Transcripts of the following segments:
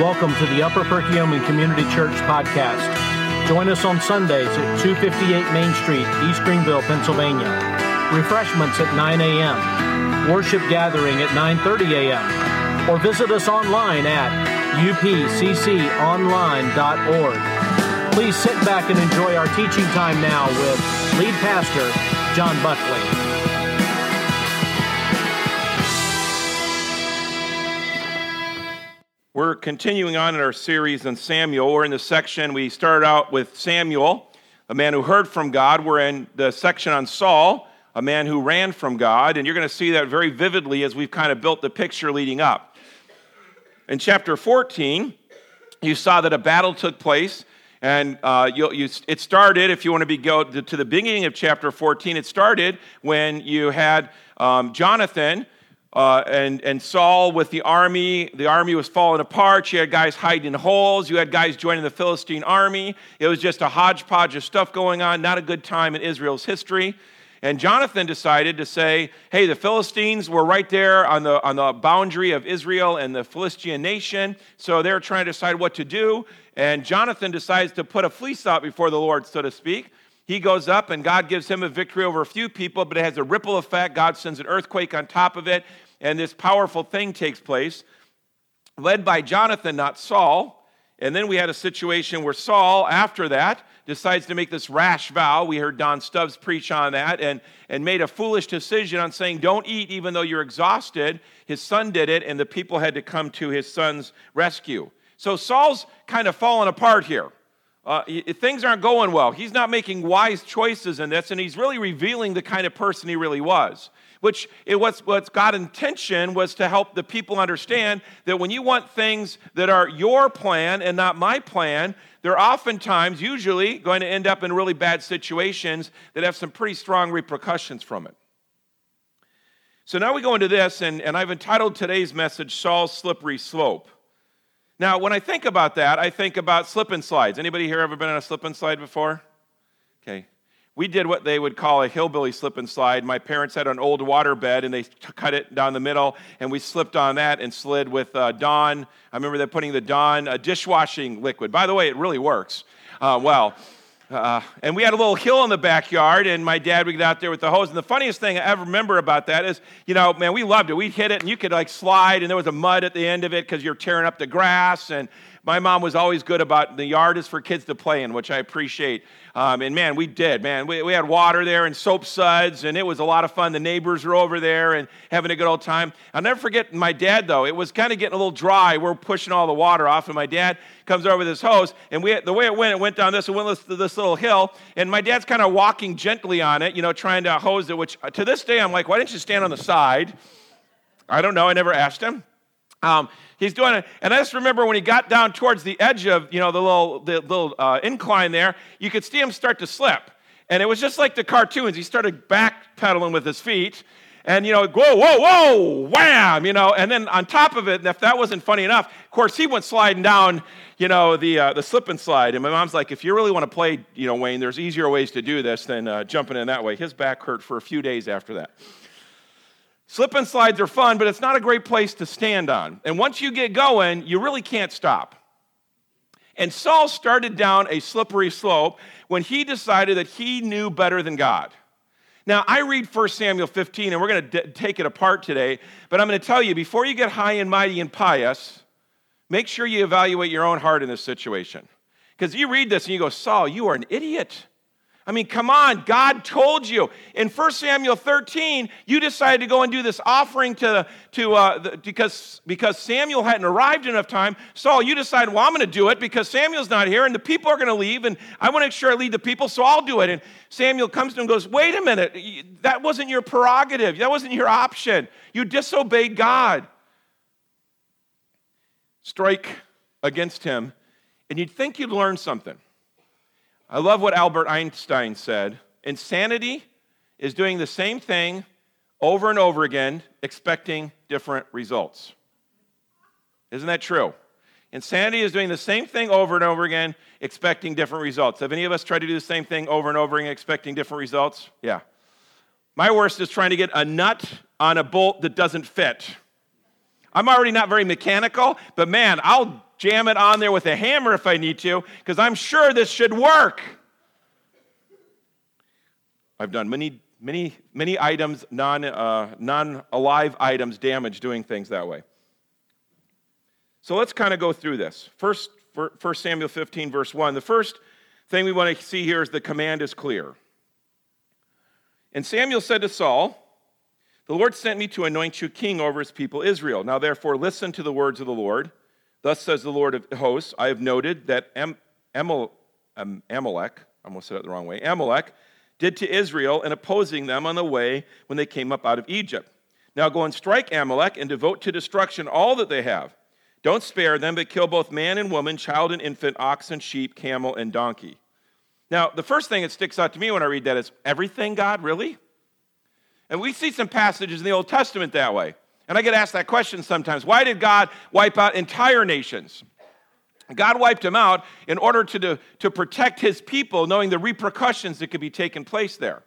Welcome to the Upper Perkiomen Community Church podcast. Join us on Sundays at 258 Main Street, East Greenville, Pennsylvania. Refreshments at 9 a.m. Worship gathering at 9:30 a.m. Or visit us online at upcconline.org. Please sit back and enjoy our teaching time now with lead pastor John Buckley. We're continuing on in our series on Samuel. We're in the section, we started out with Samuel, a man who heard from God. We're in the section on Saul, a man who ran from God. And you're going to see that very vividly as we've kind of built the picture leading up. In chapter 14, you saw that a battle took place. And uh, you, you, it started, if you want to be go to, the beginning of chapter 14, it started when you had um, Jonathan uh, and, and Saul with the army. The army was falling apart. You had guys hiding in holes. You had guys joining the Philistine army. It was just a hodgepodge of stuff going on. Not a good time in Israel's history. And Jonathan decided to say, hey, the Philistines were right there on the, on the boundary of Israel and the Philistine nation. So they're trying to decide what to do. And Jonathan decides to put a fleece out before the Lord, so to speak. He goes up, and God gives him a victory over a few people, but it has a ripple effect. God sends an earthquake on top of it and this powerful thing takes place, led by Jonathan, not Saul. And then we had a situation where Saul, after that, decides to make this rash vow. We heard Don Stubbs preach on that and, and made a foolish decision on saying, Don't eat even though you're exhausted. His son did it, and the people had to come to his son's rescue. So Saul's kind of falling apart here. Uh, things aren't going well. He's not making wise choices in this, and he's really revealing the kind of person he really was which it was what's God's intention was to help the people understand that when you want things that are your plan and not my plan, they're oftentimes, usually, going to end up in really bad situations that have some pretty strong repercussions from it. So now we go into this, and, and I've entitled today's message Saul's Slippery Slope. Now, when I think about that, I think about slip and slides. Anybody here ever been on a slip and slide before? Okay, we did what they would call a hillbilly slip and slide. My parents had an old water bed and they cut it down the middle, and we slipped on that and slid with uh, Dawn. I remember them putting the Dawn uh, dishwashing liquid. By the way, it really works uh, well. Uh, and we had a little hill in the backyard, and my dad would get out there with the hose. And the funniest thing I ever remember about that is, you know, man, we loved it. We'd hit it, and you could like slide, and there was a mud at the end of it because you're tearing up the grass. And my mom was always good about the yard is for kids to play in, which I appreciate. Um, and man, we did, man. We, we had water there and soap suds, and it was a lot of fun. The neighbors were over there and having a good old time. I'll never forget my dad, though. It was kind of getting a little dry. We're pushing all the water off, and my dad comes over with his hose. And we, the way it went, it went down this and went this, this little hill. And my dad's kind of walking gently on it, you know, trying to hose it, which to this day I'm like, why didn't you stand on the side? I don't know. I never asked him. Um, he's doing it. And I just remember when he got down towards the edge of, you know, the little, the little uh, incline there, you could see him start to slip. And it was just like the cartoons. He started backpedaling with his feet. And, you know, whoa, whoa, whoa, wham, you know. And then on top of it, and if that wasn't funny enough, of course, he went sliding down, you know, the, uh, the slip and slide. And my mom's like, if you really want to play, you know, Wayne, there's easier ways to do this than uh, jumping in that way. His back hurt for a few days after that. Slip and slides are fun, but it's not a great place to stand on. And once you get going, you really can't stop. And Saul started down a slippery slope when he decided that he knew better than God. Now, I read 1 Samuel 15, and we're going to d- take it apart today, but I'm going to tell you before you get high and mighty and pious, make sure you evaluate your own heart in this situation. Because you read this and you go, Saul, you are an idiot. I mean, come on, God told you. In 1 Samuel 13, you decided to go and do this offering to, to uh, the, because, because Samuel hadn't arrived enough time. Saul, you decided, well, I'm going to do it because Samuel's not here and the people are going to leave and I want to make sure I lead the people, so I'll do it. And Samuel comes to him and goes, wait a minute, that wasn't your prerogative. That wasn't your option. You disobeyed God. Strike against him, and you'd think you'd learn something. I love what Albert Einstein said insanity is doing the same thing over and over again, expecting different results. Isn't that true? Insanity is doing the same thing over and over again, expecting different results. Have any of us tried to do the same thing over and over again, expecting different results? Yeah. My worst is trying to get a nut on a bolt that doesn't fit. I'm already not very mechanical, but man, I'll jam it on there with a hammer if I need to, because I'm sure this should work. I've done many, many, many items, non, uh, non-alive items damage doing things that way. So let's kind of go through this. First, 1 Samuel 15, verse 1. The first thing we want to see here is the command is clear. And Samuel said to Saul, The Lord sent me to anoint you king over his people Israel. Now therefore listen to the words of the Lord. Thus says the Lord of hosts, I have noted that Am- Amal- um, Amalek, I almost said it the wrong way, Amalek did to Israel in opposing them on the way when they came up out of Egypt. Now go and strike Amalek and devote to destruction all that they have. Don't spare them, but kill both man and woman, child and infant, ox and sheep, camel and donkey. Now, the first thing that sticks out to me when I read that is everything, God, really? And we see some passages in the Old Testament that way. And I get asked that question sometimes. Why did God wipe out entire nations? God wiped them out in order to, to, to protect his people, knowing the repercussions that could be taking place there.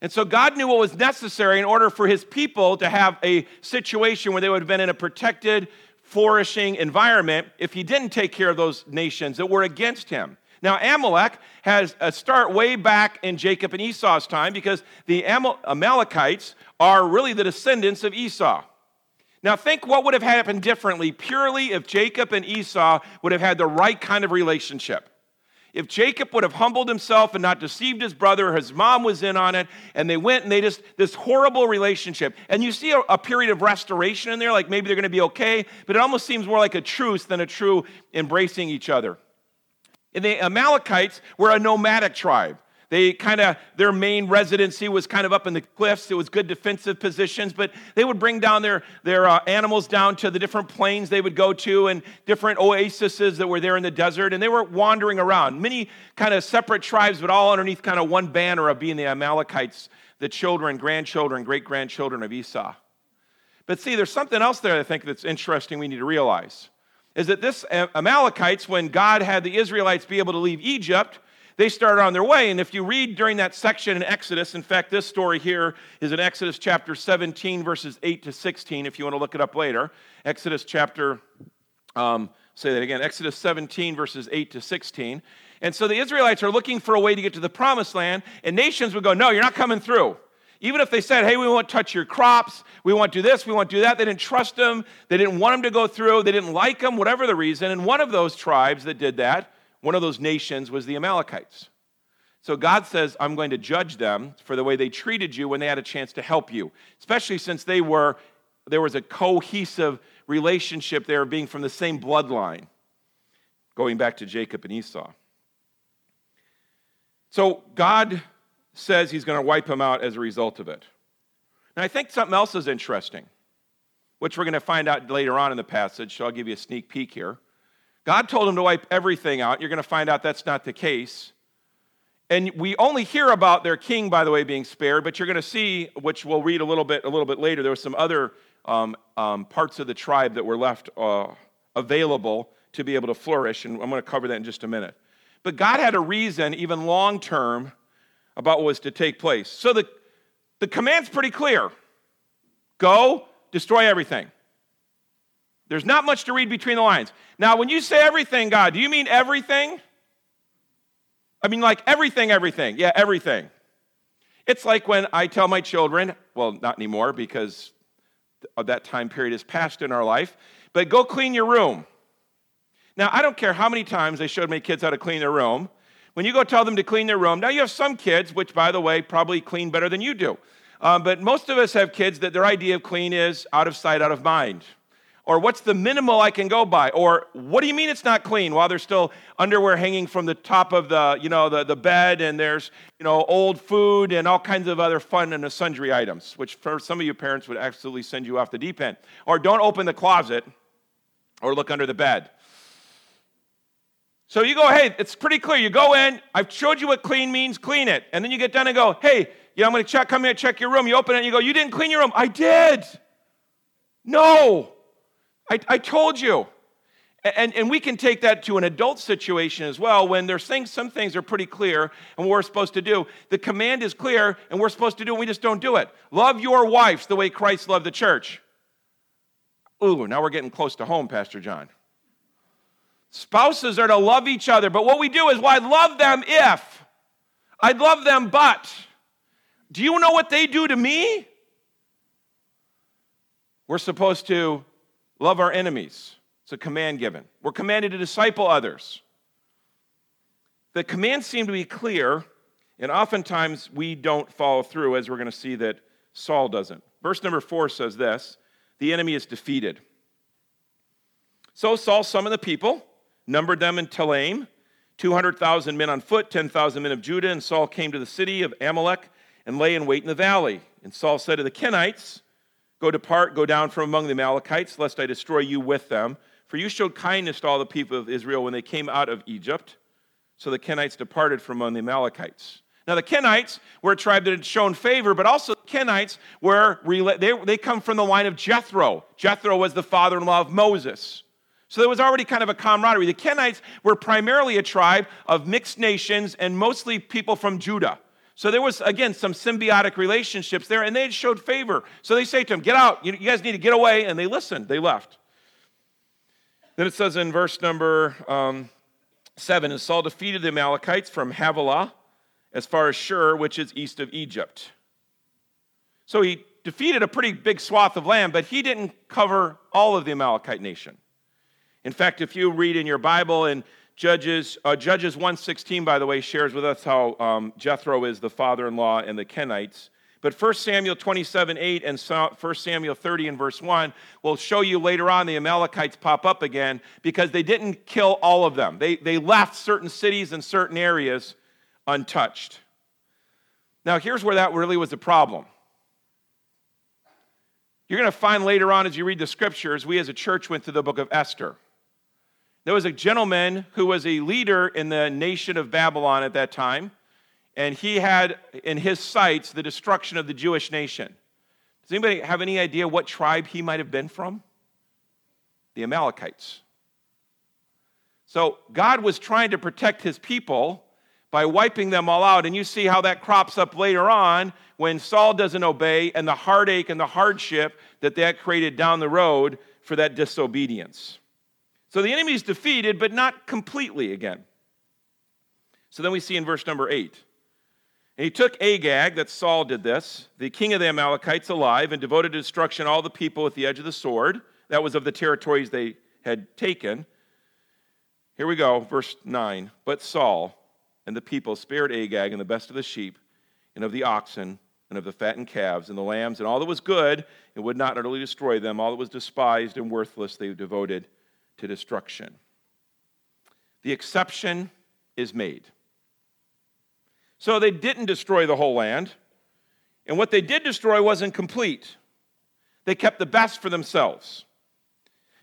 And so God knew what was necessary in order for his people to have a situation where they would have been in a protected, flourishing environment if he didn't take care of those nations that were against him. Now, Amalek has a start way back in Jacob and Esau's time because the Amalekites are really the descendants of Esau. Now, think what would have happened differently purely if Jacob and Esau would have had the right kind of relationship. If Jacob would have humbled himself and not deceived his brother, his mom was in on it, and they went and they just, this horrible relationship. And you see a, a period of restoration in there, like maybe they're going to be okay, but it almost seems more like a truce than a true embracing each other. And the Amalekites were a nomadic tribe. They kind of, their main residency was kind of up in the cliffs. It was good defensive positions, but they would bring down their, their uh, animals down to the different plains they would go to and different oases that were there in the desert. And they were wandering around. Many kind of separate tribes, but all underneath kind of one banner of being the Amalekites, the children, grandchildren, great grandchildren of Esau. But see, there's something else there I think that's interesting we need to realize is that this Amalekites, when God had the Israelites be able to leave Egypt, they started on their way. And if you read during that section in Exodus, in fact, this story here is in Exodus chapter 17, verses 8 to 16, if you want to look it up later. Exodus chapter, um, say that again, Exodus 17, verses 8 to 16. And so the Israelites are looking for a way to get to the promised land, and nations would go, No, you're not coming through. Even if they said, hey, we won't touch your crops, we won't do this, we won't do that, they didn't trust them, they didn't want them to go through, they didn't like them, whatever the reason. And one of those tribes that did that, one of those nations, was the Amalekites. So God says, I'm going to judge them for the way they treated you when they had a chance to help you, especially since they were, there was a cohesive relationship there being from the same bloodline, going back to Jacob and Esau. So God says he's going to wipe them out as a result of it. Now, I think something else is interesting, which we're going to find out later on in the passage, so I'll give you a sneak peek here. God told him to wipe everything out. You're going to find out that's not the case. And we only hear about their king, by the way, being spared, but you're going to see, which we'll read a little bit a little bit later, there were some other um, um, parts of the tribe that were left uh, available to be able to flourish, and I'm going to cover that in just a minute. But God had a reason, even long term, about what was to take place. So the, the command's pretty clear go, destroy everything. There's not much to read between the lines. Now, when you say everything, God, do you mean everything? I mean, like everything, everything. Yeah, everything. It's like when I tell my children, well, not anymore because that time period is past in our life, but go clean your room. Now, I don't care how many times I showed my kids how to clean their room. When you go tell them to clean their room, now you have some kids, which, by the way, probably clean better than you do. Um, but most of us have kids that their idea of clean is out of sight, out of mind. Or what's the minimal I can go by? Or what do you mean it's not clean while there's still underwear hanging from the top of the, you know, the, the bed and there's, you know, old food and all kinds of other fun and sundry items, which for some of you parents would absolutely send you off the deep end. Or don't open the closet or look under the bed. So you go, hey, it's pretty clear. You go in, I've showed you what clean means, clean it. And then you get done and go, hey, yeah, I'm going to check, come here, check your room. You open it and you go, you didn't clean your room. I did. No, I, I told you. And, and we can take that to an adult situation as well when there's things, some things are pretty clear and we're supposed to do. The command is clear and we're supposed to do and we just don't do it. Love your wives the way Christ loved the church. Ooh, now we're getting close to home, Pastor John. Spouses are to love each other, but what we do is, well, I'd love them if. I'd love them, but. Do you know what they do to me? We're supposed to love our enemies. It's a command given. We're commanded to disciple others. The commands seem to be clear, and oftentimes we don't follow through, as we're going to see that Saul doesn't. Verse number four says this the enemy is defeated. So Saul summoned the people, numbered them in Telaim, 200,000 men on foot, 10,000 men of Judah, and Saul came to the city of Amalek and lay in wait in the valley. And Saul said to the Kenites, Go depart, go down from among the Amalekites, lest I destroy you with them. For you showed kindness to all the people of Israel when they came out of Egypt. So the Kenites departed from among the Amalekites. Now, the Kenites were a tribe that had shown favor, but also the Kenites were, they, they come from the line of Jethro. Jethro was the father in law of Moses. So there was already kind of a camaraderie. The Kenites were primarily a tribe of mixed nations and mostly people from Judah. So there was, again, some symbiotic relationships there, and they had showed favor. So they say to him, Get out. You, guys need to get away. And they listened. They left. Then it says in verse number um, 7 And Saul defeated the Amalekites from Havilah as far as Shur, which is east of Egypt. So he defeated a pretty big swath of land, but he didn't cover all of the Amalekite nation. In fact, if you read in your Bible in Judges, uh, Judges 1.16, by the way, shares with us how um, Jethro is the father-in-law and the Kenites. But 1 Samuel 27, 8 and 1 Samuel 30 and verse 1 will show you later on the Amalekites pop up again because they didn't kill all of them. They, they left certain cities and certain areas untouched. Now, here's where that really was a problem. You're going to find later on as you read the scriptures, we as a church went through the book of Esther. There was a gentleman who was a leader in the nation of Babylon at that time, and he had in his sights the destruction of the Jewish nation. Does anybody have any idea what tribe he might have been from? The Amalekites. So God was trying to protect his people by wiping them all out. And you see how that crops up later on when Saul doesn't obey and the heartache and the hardship that that created down the road for that disobedience. So the enemy is defeated, but not completely again. So then we see in verse number eight. And he took Agag, that Saul did this, the king of the Amalekites, alive, and devoted to destruction all the people with the edge of the sword. That was of the territories they had taken. Here we go, verse 9. But Saul and the people spared Agag and the best of the sheep, and of the oxen, and of the fattened calves, and the lambs, and all that was good, and would not utterly destroy them. All that was despised and worthless they devoted to destruction. The exception is made. So they didn't destroy the whole land, and what they did destroy wasn't complete. They kept the best for themselves.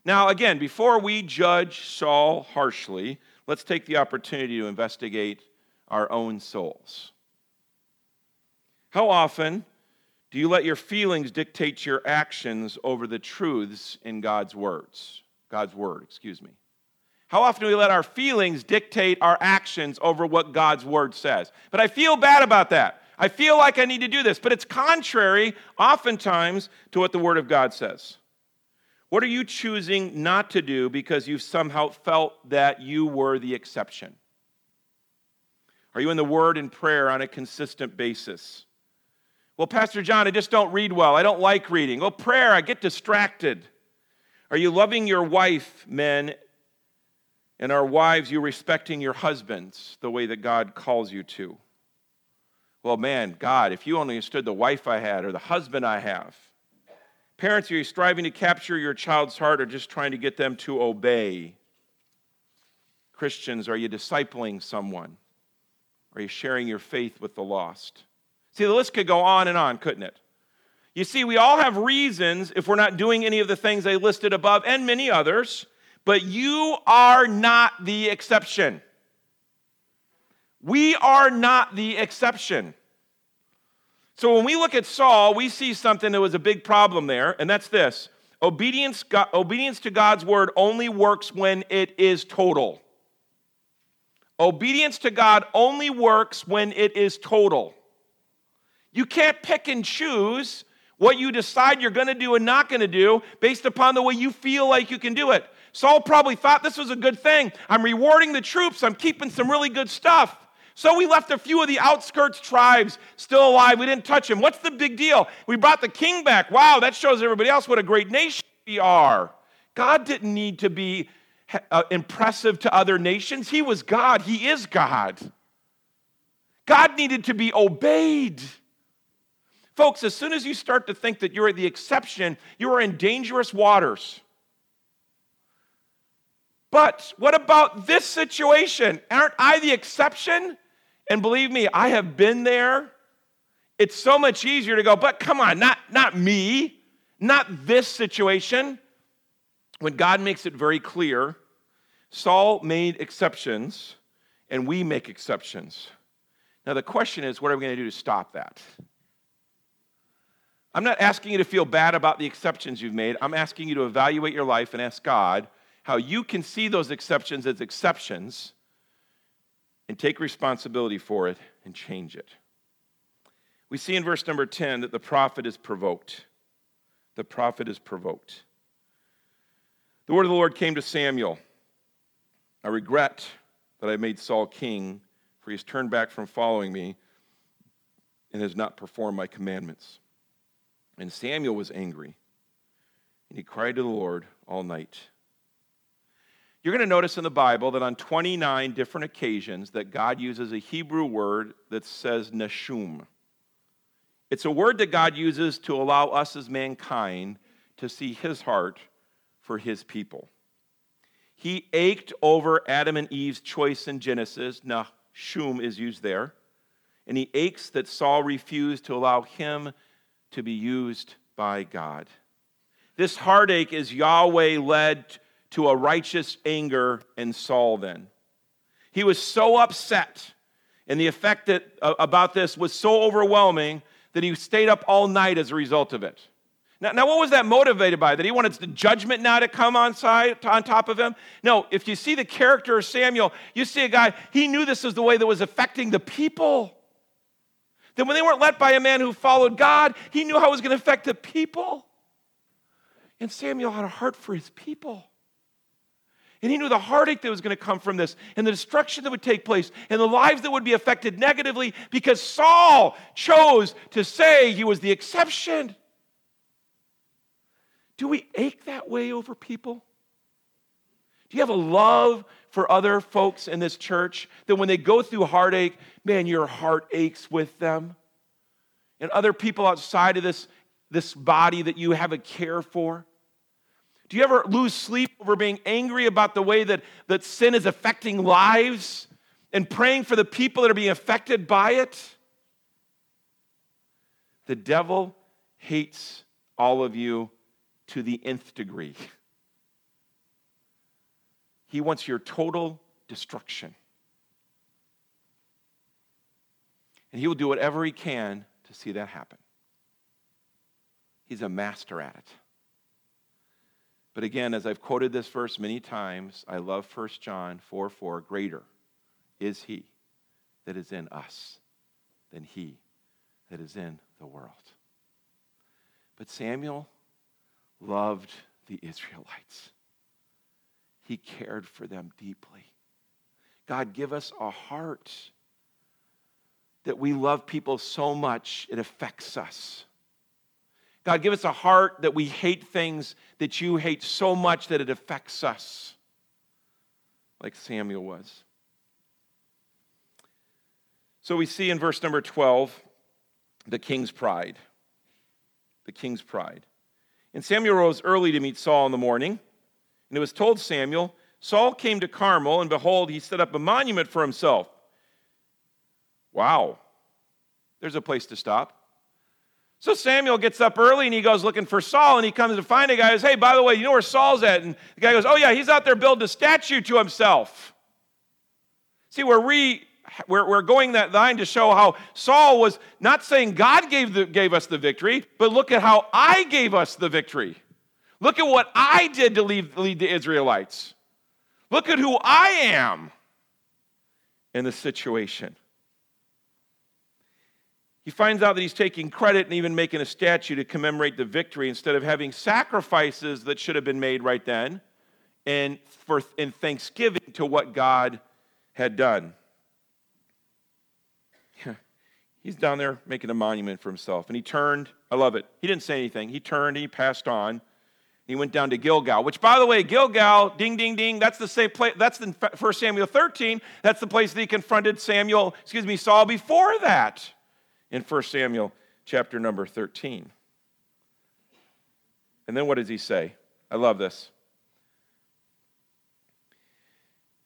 Now, again, before we judge Saul harshly, let's take the opportunity to investigate our own souls. How often do you let your feelings dictate your actions over the truths in God's words? God's word, excuse me. How often do we let our feelings dictate our actions over what God's word says? But I feel bad about that. I feel like I need to do this, but it's contrary oftentimes to what the word of God says. What are you choosing not to do because you've somehow felt that you were the exception? Are you in the word and prayer on a consistent basis? Well, Pastor John, I just don't read well. I don't like reading. Well, prayer, I get distracted. Are you loving your wife, men? And our wives, you respecting your husbands the way that God calls you to? Well, man, God, if you only understood the wife I had or the husband I have. Parents, are you striving to capture your child's heart or just trying to get them to obey? Christians, are you discipling someone? Are you sharing your faith with the lost? See, the list could go on and on, couldn't it? You see, we all have reasons if we're not doing any of the things I listed above and many others, but you are not the exception. We are not the exception. So when we look at Saul, we see something that was a big problem there, and that's this obedience, obedience to God's word only works when it is total. Obedience to God only works when it is total. You can't pick and choose what you decide you're going to do and not going to do based upon the way you feel like you can do it. Saul probably thought this was a good thing. I'm rewarding the troops, I'm keeping some really good stuff. So we left a few of the outskirts tribes still alive. We didn't touch them. What's the big deal? We brought the king back. Wow, that shows everybody else what a great nation we are. God didn't need to be uh, impressive to other nations. He was God, He is God. God needed to be obeyed. Folks, as soon as you start to think that you're the exception, you are in dangerous waters. But what about this situation? Aren't I the exception? And believe me, I have been there. It's so much easier to go, but come on, not, not me, not this situation. When God makes it very clear, Saul made exceptions, and we make exceptions. Now, the question is, what are we going to do to stop that? I'm not asking you to feel bad about the exceptions you've made. I'm asking you to evaluate your life and ask God how you can see those exceptions as exceptions and take responsibility for it and change it. We see in verse number 10 that the prophet is provoked. The prophet is provoked. The word of the Lord came to Samuel I regret that I made Saul king, for he has turned back from following me and has not performed my commandments. And Samuel was angry, and he cried to the Lord all night. You're going to notice in the Bible that on 29 different occasions that God uses a Hebrew word that says nashum. It's a word that God uses to allow us as mankind to see his heart for his people. He ached over Adam and Eve's choice in Genesis. Nashum is used there. And he aches that Saul refused to allow him to be used by God. This heartache is Yahweh led to a righteous anger in Saul then. He was so upset, and the effect that, uh, about this was so overwhelming that he stayed up all night as a result of it. Now, now, what was that motivated by? That he wanted the judgment now to come on, side, on top of him? No, if you see the character of Samuel, you see a guy, he knew this was the way that was affecting the people. That when they weren't led by a man who followed God, he knew how it was going to affect the people. And Samuel had a heart for his people. And he knew the heartache that was going to come from this, and the destruction that would take place, and the lives that would be affected negatively because Saul chose to say he was the exception. Do we ache that way over people? Do you have a love for other folks in this church that when they go through heartache, man, your heart aches with them? And other people outside of this, this body that you have a care for? Do you ever lose sleep over being angry about the way that, that sin is affecting lives and praying for the people that are being affected by it? The devil hates all of you to the nth degree. He wants your total destruction. And he will do whatever he can to see that happen. He's a master at it. But again, as I've quoted this verse many times, I love 1 John 4 4. Greater is he that is in us than he that is in the world. But Samuel loved the Israelites, he cared for them deeply. God, give us a heart that we love people so much it affects us. God, give us a heart that we hate things that you hate so much that it affects us, like Samuel was. So we see in verse number 12 the king's pride. The king's pride. And Samuel rose early to meet Saul in the morning. And it was told Samuel, Saul came to Carmel, and behold, he set up a monument for himself. Wow. There's a place to stop. So Samuel gets up early and he goes looking for Saul and he comes to find a guy says, Hey, by the way, you know where Saul's at? And the guy goes, Oh, yeah, he's out there building a statue to himself. See, we're, re, we're, we're going that line to show how Saul was not saying God gave, the, gave us the victory, but look at how I gave us the victory. Look at what I did to lead, lead the Israelites. Look at who I am in the situation. He finds out that he's taking credit and even making a statue to commemorate the victory instead of having sacrifices that should have been made right then in, for, in thanksgiving to what God had done. He's down there making a monument for himself. And he turned, I love it. He didn't say anything. He turned and he passed on. He went down to Gilgal, which, by the way, Gilgal, ding, ding, ding, that's the same place, that's in 1 Samuel 13. That's the place that he confronted Samuel, excuse me, Saul before that in 1 Samuel chapter number 13. And then what does he say? I love this.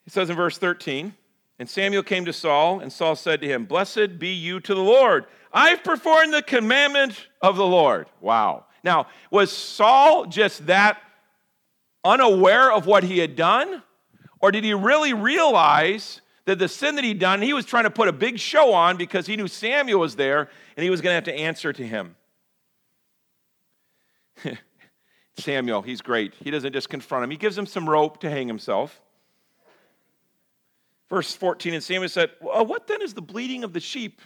He says in verse 13, and Samuel came to Saul, and Saul said to him, Blessed be you to the Lord. I've performed the commandment of the Lord. Wow. Now, was Saul just that unaware of what he had done? Or did he really realize that the sin that he'd done, he was trying to put a big show on because he knew Samuel was there and he was going to have to answer to him? Samuel, he's great. He doesn't just confront him, he gives him some rope to hang himself. Verse 14, and Samuel said, What then is the bleating of the sheep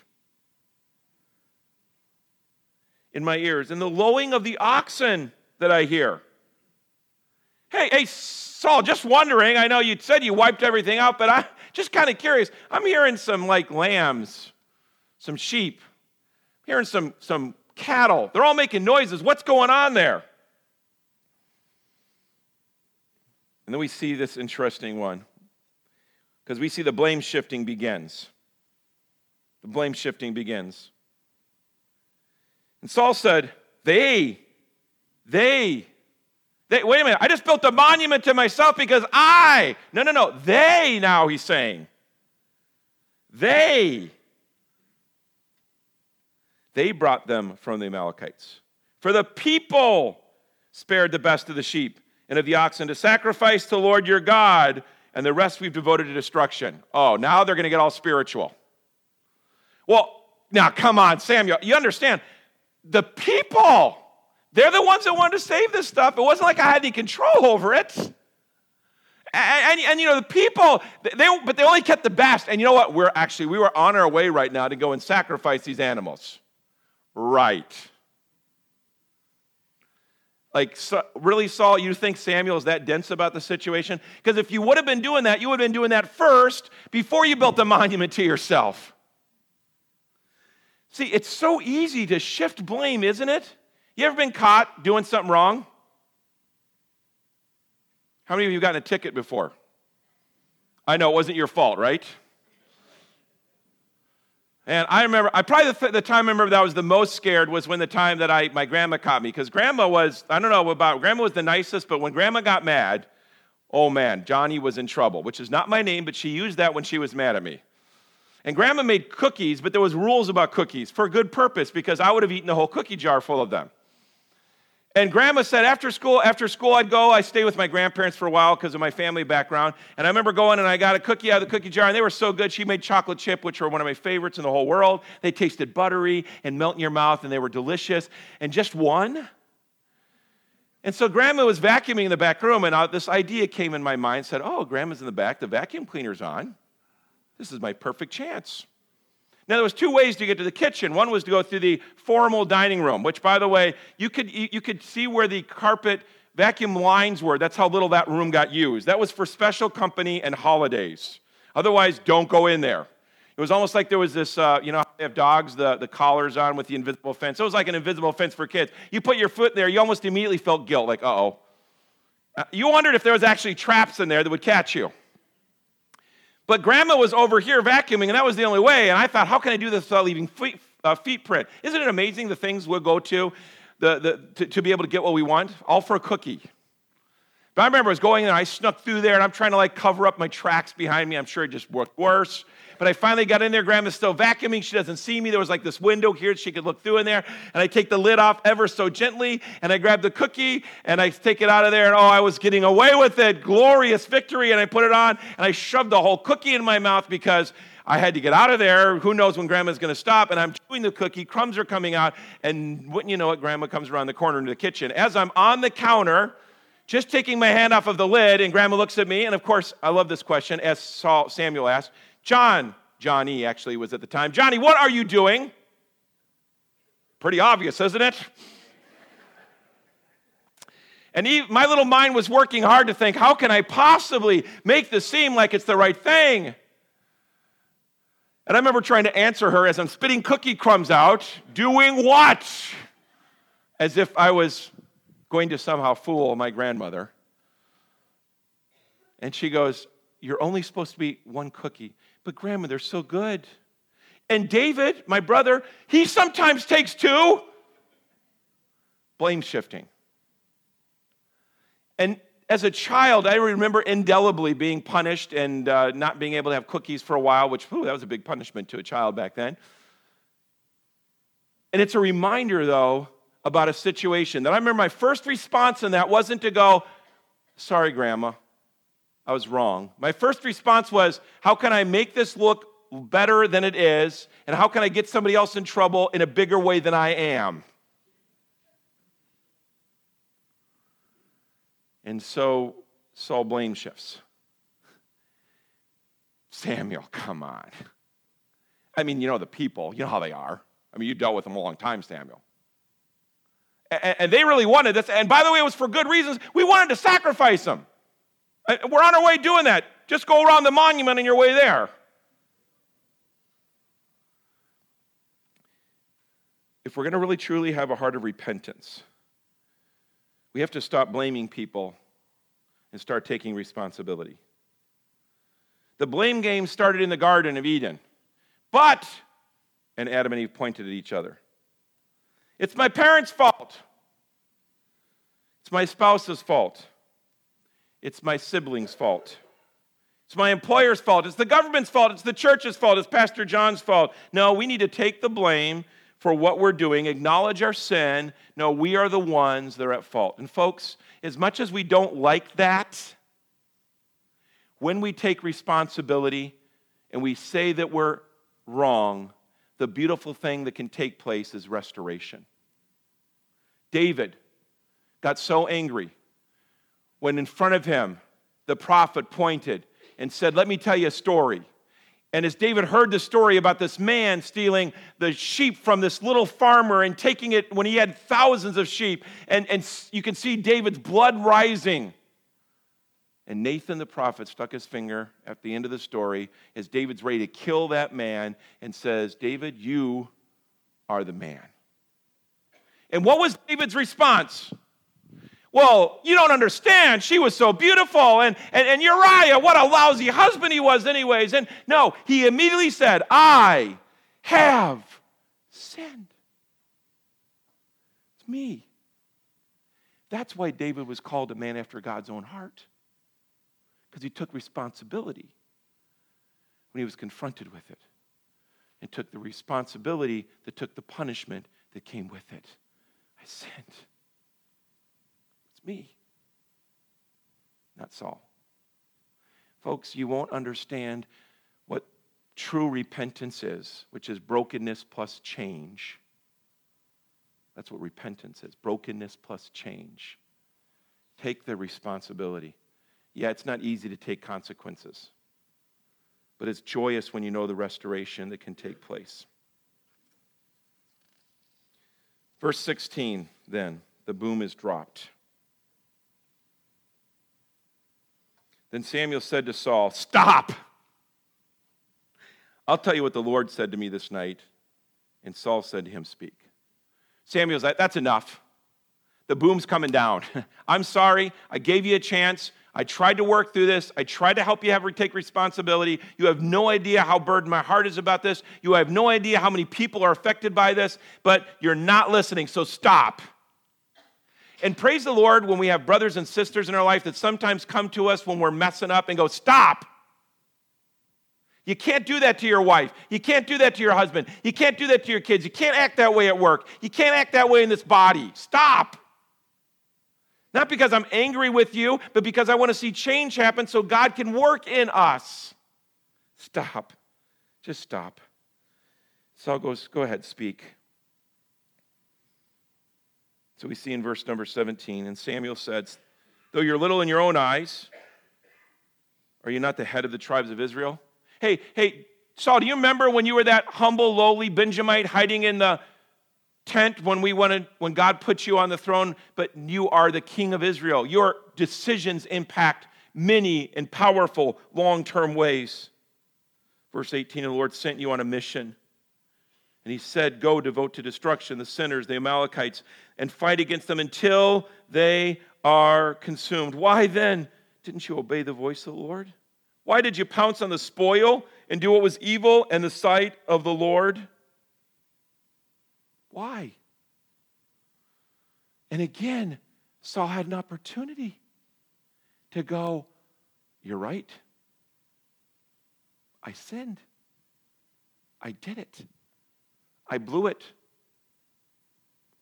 in my ears, and the lowing of the oxen that I hear? Hey, hey, Saul, just wondering. I know you said you wiped everything out, but I'm just kind of curious. I'm hearing some like lambs, some sheep, I'm hearing some, some cattle. They're all making noises. What's going on there? And then we see this interesting one because we see the blame shifting begins. The blame shifting begins. And Saul said, They, they, they, wait a minute, I just built a monument to myself because I, no, no, no, they now, he's saying. They, they brought them from the Amalekites. For the people spared the best of the sheep and of the oxen to sacrifice to Lord your God and the rest we've devoted to destruction. Oh, now they're going to get all spiritual. Well, now come on, Samuel, you understand. The people, they're the ones that wanted to save this stuff. It wasn't like I had any control over it. And, and, and, you know, the people, they, but they only kept the best. And you know what? We're actually, we were on our way right now to go and sacrifice these animals. Right. Like, so, really, Saul, you think Samuel is that dense about the situation? Because if you would have been doing that, you would have been doing that first before you built a monument to yourself. See, it's so easy to shift blame, isn't it? You ever been caught doing something wrong? How many of you gotten a ticket before? I know it wasn't your fault, right? And I remember, I probably the, the, time I remember that I was the most scared was when the time that I my grandma caught me because grandma was I don't know about grandma was the nicest, but when grandma got mad, oh man, Johnny was in trouble, which is not my name, but she used that when she was mad at me. And grandma made cookies, but there was rules about cookies for a good purpose because I would have eaten the whole cookie jar full of them. And grandma said after school, after school I'd go, I stay with my grandparents for a while because of my family background. And I remember going and I got a cookie out of the cookie jar, and they were so good. She made chocolate chip, which were one of my favorites in the whole world. They tasted buttery and melt in your mouth, and they were delicious. And just one. And so grandma was vacuuming in the back room, and uh, this idea came in my mind, said, Oh, grandma's in the back, the vacuum cleaner's on. This is my perfect chance. Now, there was two ways to get to the kitchen. One was to go through the formal dining room, which, by the way, you could, you could see where the carpet vacuum lines were. That's how little that room got used. That was for special company and holidays. Otherwise, don't go in there. It was almost like there was this, uh, you know, they have dogs, the, the collars on with the invisible fence. It was like an invisible fence for kids. You put your foot there, you almost immediately felt guilt, like, uh-oh. Uh, you wondered if there was actually traps in there that would catch you. But grandma was over here vacuuming, and that was the only way. And I thought, how can I do this without leaving feet, uh, feet print? Isn't it amazing the things we'll go to, the, the, to, to be able to get what we want? All for a cookie. But I remember I was going and I snuck through there, and I'm trying to like cover up my tracks behind me. I'm sure it just worked worse. But I finally got in there. Grandma's still vacuuming. She doesn't see me. There was like this window here she could look through in there. And I take the lid off ever so gently. And I grab the cookie and I take it out of there. And oh, I was getting away with it. Glorious victory. And I put it on and I shoved the whole cookie in my mouth because I had to get out of there. Who knows when grandma's going to stop? And I'm chewing the cookie. Crumbs are coming out. And wouldn't you know it, grandma comes around the corner into the kitchen. As I'm on the counter, just taking my hand off of the lid, and grandma looks at me. And of course, I love this question, as Saul, Samuel asked John, Johnny actually was at the time. Johnny, what are you doing? Pretty obvious, isn't it? And my little mind was working hard to think, how can I possibly make this seem like it's the right thing? And I remember trying to answer her as I'm spitting cookie crumbs out, doing what? As if I was going to somehow fool my grandmother. And she goes, You're only supposed to be one cookie. But, Grandma, they're so good. And David, my brother, he sometimes takes two. Blame shifting. And as a child, I remember indelibly being punished and uh, not being able to have cookies for a while, which, whew, that was a big punishment to a child back then. And it's a reminder, though, about a situation that I remember my first response in that wasn't to go, Sorry, Grandma, I was wrong. My first response was, How can I make this look better than it is? And how can I get somebody else in trouble in a bigger way than I am? And so Saul blame shifts. Samuel, come on. I mean, you know the people, you know how they are. I mean, you dealt with them a long time, Samuel. And they really wanted this. And by the way, it was for good reasons. We wanted to sacrifice them. Uh, we're on our way doing that. Just go around the monument on your way there. If we're going to really truly have a heart of repentance, we have to stop blaming people and start taking responsibility. The blame game started in the Garden of Eden. But, and Adam and Eve pointed at each other. It's my parents' fault. It's my spouse's fault. It's my siblings' fault. It's my employer's fault. It's the government's fault. It's the church's fault. It's Pastor John's fault. No, we need to take the blame for what we're doing, acknowledge our sin. No, we are the ones that are at fault. And folks, as much as we don't like that, when we take responsibility and we say that we're wrong, the beautiful thing that can take place is restoration. David got so angry when in front of him the prophet pointed and said, Let me tell you a story. And as David heard the story about this man stealing the sheep from this little farmer and taking it when he had thousands of sheep, and, and you can see David's blood rising. And Nathan the prophet stuck his finger at the end of the story as David's ready to kill that man and says, David, you are the man. And what was David's response? Well, you don't understand. She was so beautiful. And, and, and Uriah, what a lousy husband he was, anyways. And no, he immediately said, I have sinned. It's me. That's why David was called a man after God's own heart, because he took responsibility when he was confronted with it and took the responsibility that took the punishment that came with it. I sinned me, not Saul. Folks, you won't understand what true repentance is, which is brokenness plus change. That's what repentance is brokenness plus change. Take the responsibility. Yeah, it's not easy to take consequences, but it's joyous when you know the restoration that can take place. Verse 16, then, the boom is dropped. Then Samuel said to Saul, Stop! I'll tell you what the Lord said to me this night. And Saul said to him, Speak. Samuel's like, That's enough. The boom's coming down. I'm sorry. I gave you a chance. I tried to work through this. I tried to help you have take responsibility. You have no idea how burdened my heart is about this. You have no idea how many people are affected by this, but you're not listening. So stop. And praise the Lord when we have brothers and sisters in our life that sometimes come to us when we're messing up and go, Stop. You can't do that to your wife. You can't do that to your husband. You can't do that to your kids. You can't act that way at work. You can't act that way in this body. Stop. Not because I'm angry with you, but because I want to see change happen so God can work in us. Stop. Just stop. Saul goes, Go ahead, speak. So we see in verse number 17, and Samuel said, Though you're little in your own eyes, are you not the head of the tribes of Israel? Hey, hey, Saul, do you remember when you were that humble, lowly Benjamite hiding in the tent when we wanted when God put you on the throne, but you are the king of Israel. Your decisions impact many and powerful long-term ways. Verse 18, the Lord sent you on a mission. And he said, Go devote to destruction the sinners, the Amalekites, and fight against them until they are consumed. Why then didn't you obey the voice of the Lord? Why did you pounce on the spoil and do what was evil in the sight of the Lord? Why? And again, Saul had an opportunity to go, You're right. I sinned. I did it. I blew it.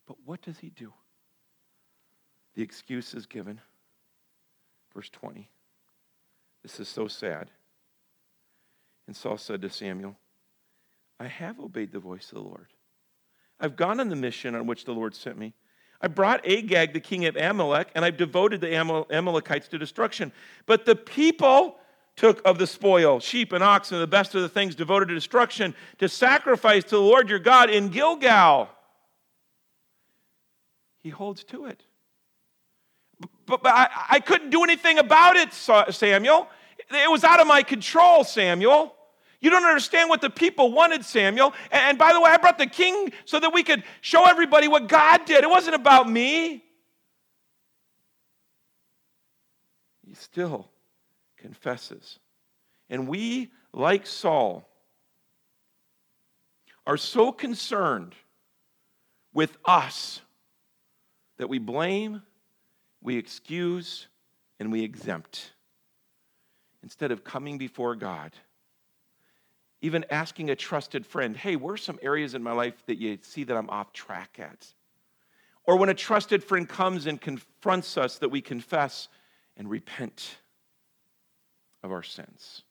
But what does he do? The excuse is given. Verse 20. This is so sad. And Saul said to Samuel, I have obeyed the voice of the Lord. I've gone on the mission on which the Lord sent me. I brought Agag, the king of Amalek, and I've devoted the Amalekites to destruction. But the people took of the spoil, sheep and oxen, the best of the things devoted to destruction, to sacrifice to the Lord your God in Gilgal. He holds to it. But, but I, I couldn't do anything about it, Samuel. It was out of my control, Samuel. You don't understand what the people wanted, Samuel. And by the way, I brought the king so that we could show everybody what God did. It wasn't about me. He still confesses. And we, like Saul, are so concerned with us that we blame, we excuse, and we exempt instead of coming before God even asking a trusted friend, hey, where are some areas in my life that you see that I'm off track at? Or when a trusted friend comes and confronts us, that we confess and repent of our sins.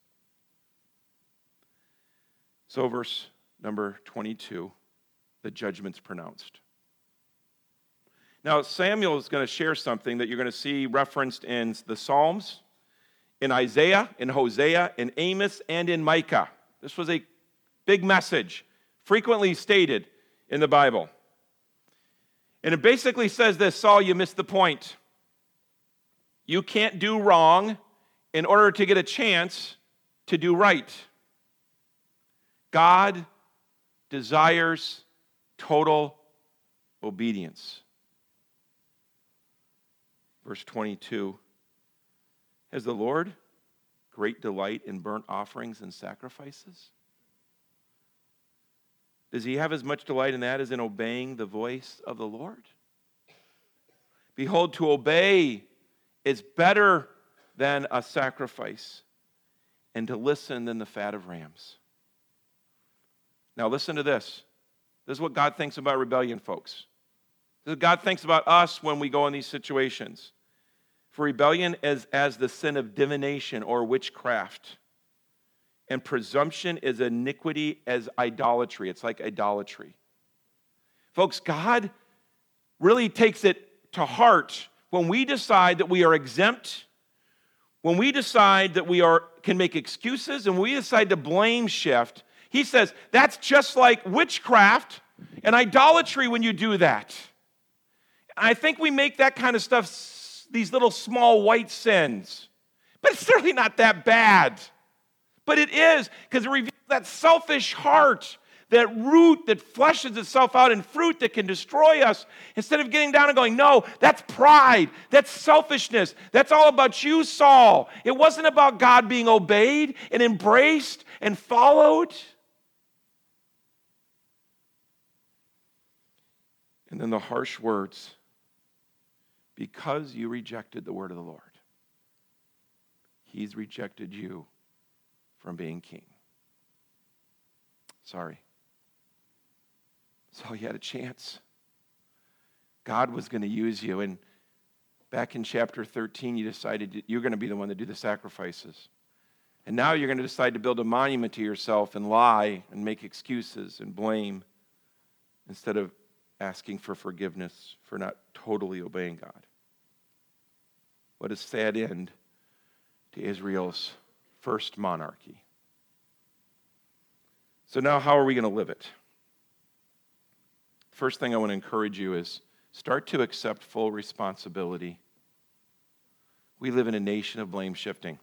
So, verse number 22, the judgment's pronounced. Now, Samuel is going to share something that you're going to see referenced in the Psalms, in Isaiah, in Hosea, in Amos, and in Micah. This was a big message, frequently stated in the Bible. And it basically says this Saul, you missed the point. You can't do wrong in order to get a chance to do right. God desires total obedience. Verse 22 Has the Lord great delight in burnt offerings and sacrifices? Does he have as much delight in that as in obeying the voice of the Lord? Behold, to obey is better than a sacrifice, and to listen than the fat of rams. Now, listen to this. This is what God thinks about rebellion, folks. This is what God thinks about us when we go in these situations. For rebellion is as the sin of divination or witchcraft. And presumption is iniquity as idolatry. It's like idolatry. Folks, God really takes it to heart when we decide that we are exempt, when we decide that we are, can make excuses, and we decide to blame shift. He says that's just like witchcraft and idolatry when you do that. I think we make that kind of stuff these little small white sins. But it's certainly not that bad. But it is, because it reveals that selfish heart, that root that fleshes itself out in fruit that can destroy us. Instead of getting down and going, no, that's pride, that's selfishness, that's all about you, Saul. It wasn't about God being obeyed and embraced and followed. And then the harsh words because you rejected the word of the Lord. He's rejected you from being king. Sorry. So you had a chance. God was going to use you. And back in chapter 13, you decided you're going to be the one to do the sacrifices. And now you're going to decide to build a monument to yourself and lie and make excuses and blame instead of asking for forgiveness for not totally obeying God. What a sad end to Israel's first monarchy. So, now how are we going to live it? First thing I want to encourage you is start to accept full responsibility. We live in a nation of blame shifting.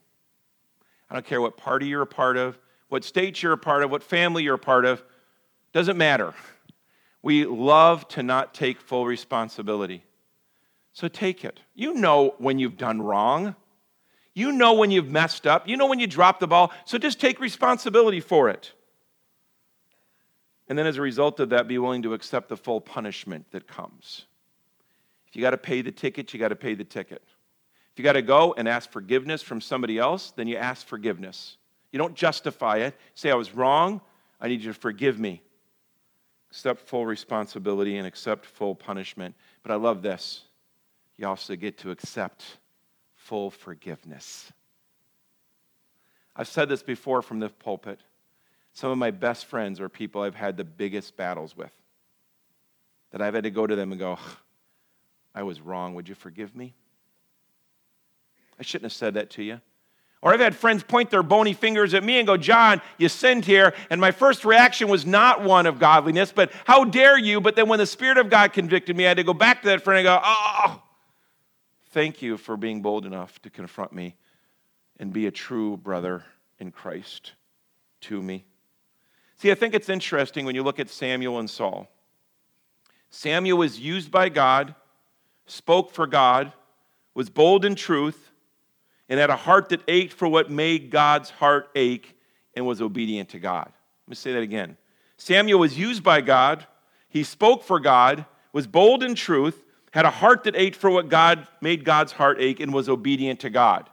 I don't care what party you're a part of, what state you're a part of, what family you're a part of, doesn't matter. We love to not take full responsibility. So take it. You know when you've done wrong. You know when you've messed up. You know when you dropped the ball. So just take responsibility for it. And then as a result of that, be willing to accept the full punishment that comes. If you got to pay the ticket, you got to pay the ticket. If you got to go and ask forgiveness from somebody else, then you ask forgiveness. You don't justify it. Say, I was wrong. I need you to forgive me. Accept full responsibility and accept full punishment. But I love this. You also get to accept full forgiveness. I've said this before from the pulpit. Some of my best friends are people I've had the biggest battles with. That I've had to go to them and go, I was wrong. Would you forgive me? I shouldn't have said that to you. Or I've had friends point their bony fingers at me and go, John, you sinned here. And my first reaction was not one of godliness, but how dare you? But then when the Spirit of God convicted me, I had to go back to that friend and go, oh, thank you for being bold enough to confront me and be a true brother in Christ to me. See, I think it's interesting when you look at Samuel and Saul. Samuel was used by God, spoke for God, was bold in truth, and had a heart that ached for what made God's heart ache and was obedient to God. Let me say that again. Samuel was used by God, he spoke for God, was bold in truth, had a heart that ached for what God made God's heart ache and was obedient to God.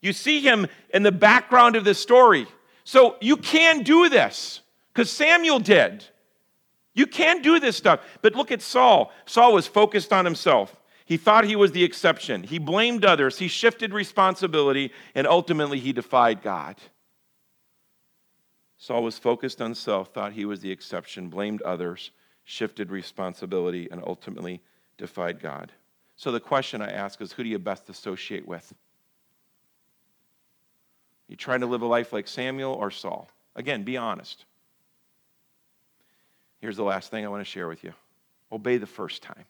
You see him in the background of this story. So you can do this because Samuel did. You can do this stuff. But look at Saul. Saul was focused on himself. He thought he was the exception. He blamed others. He shifted responsibility, and ultimately he defied God. Saul was focused on self, thought he was the exception, blamed others, shifted responsibility, and ultimately defied God. So the question I ask is who do you best associate with? You trying to live a life like Samuel or Saul? Again, be honest. Here's the last thing I want to share with you obey the first time.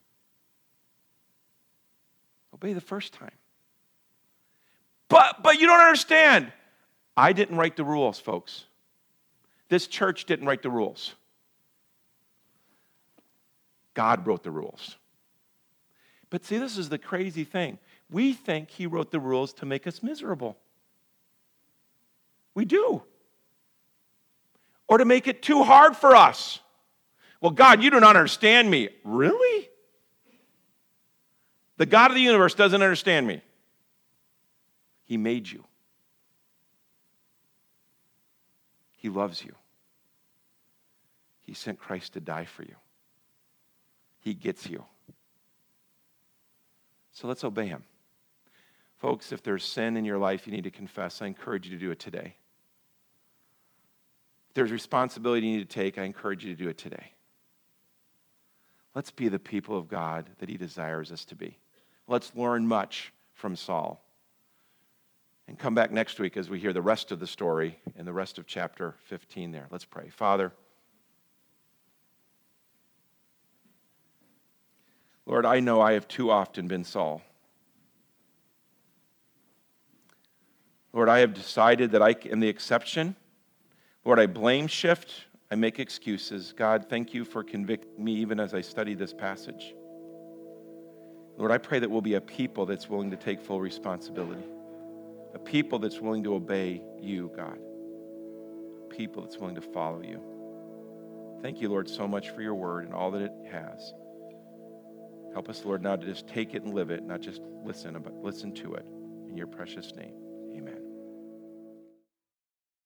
Obey the first time. But, but you don't understand. I didn't write the rules, folks. This church didn't write the rules. God wrote the rules. But see, this is the crazy thing. We think He wrote the rules to make us miserable. We do. Or to make it too hard for us. Well, God, you don't understand me. Really? The God of the universe doesn't understand me. He made you, He loves you. He sent Christ to die for you. He gets you. So let's obey Him. Folks, if there's sin in your life you need to confess, I encourage you to do it today. If there's responsibility you need to take, I encourage you to do it today. Let's be the people of God that He desires us to be. Let's learn much from Saul. And come back next week as we hear the rest of the story and the rest of chapter 15 there. Let's pray. Father, Lord, I know I have too often been Saul. Lord, I have decided that I am the exception. Lord, I blame shift. I make excuses. God, thank you for convicting me even as I study this passage. Lord, I pray that we'll be a people that's willing to take full responsibility, a people that's willing to obey you, God, a people that's willing to follow you. Thank you, Lord, so much for your word and all that it has. Help us, Lord, now to just take it and live it, not just listen, but listen to it. In your precious name.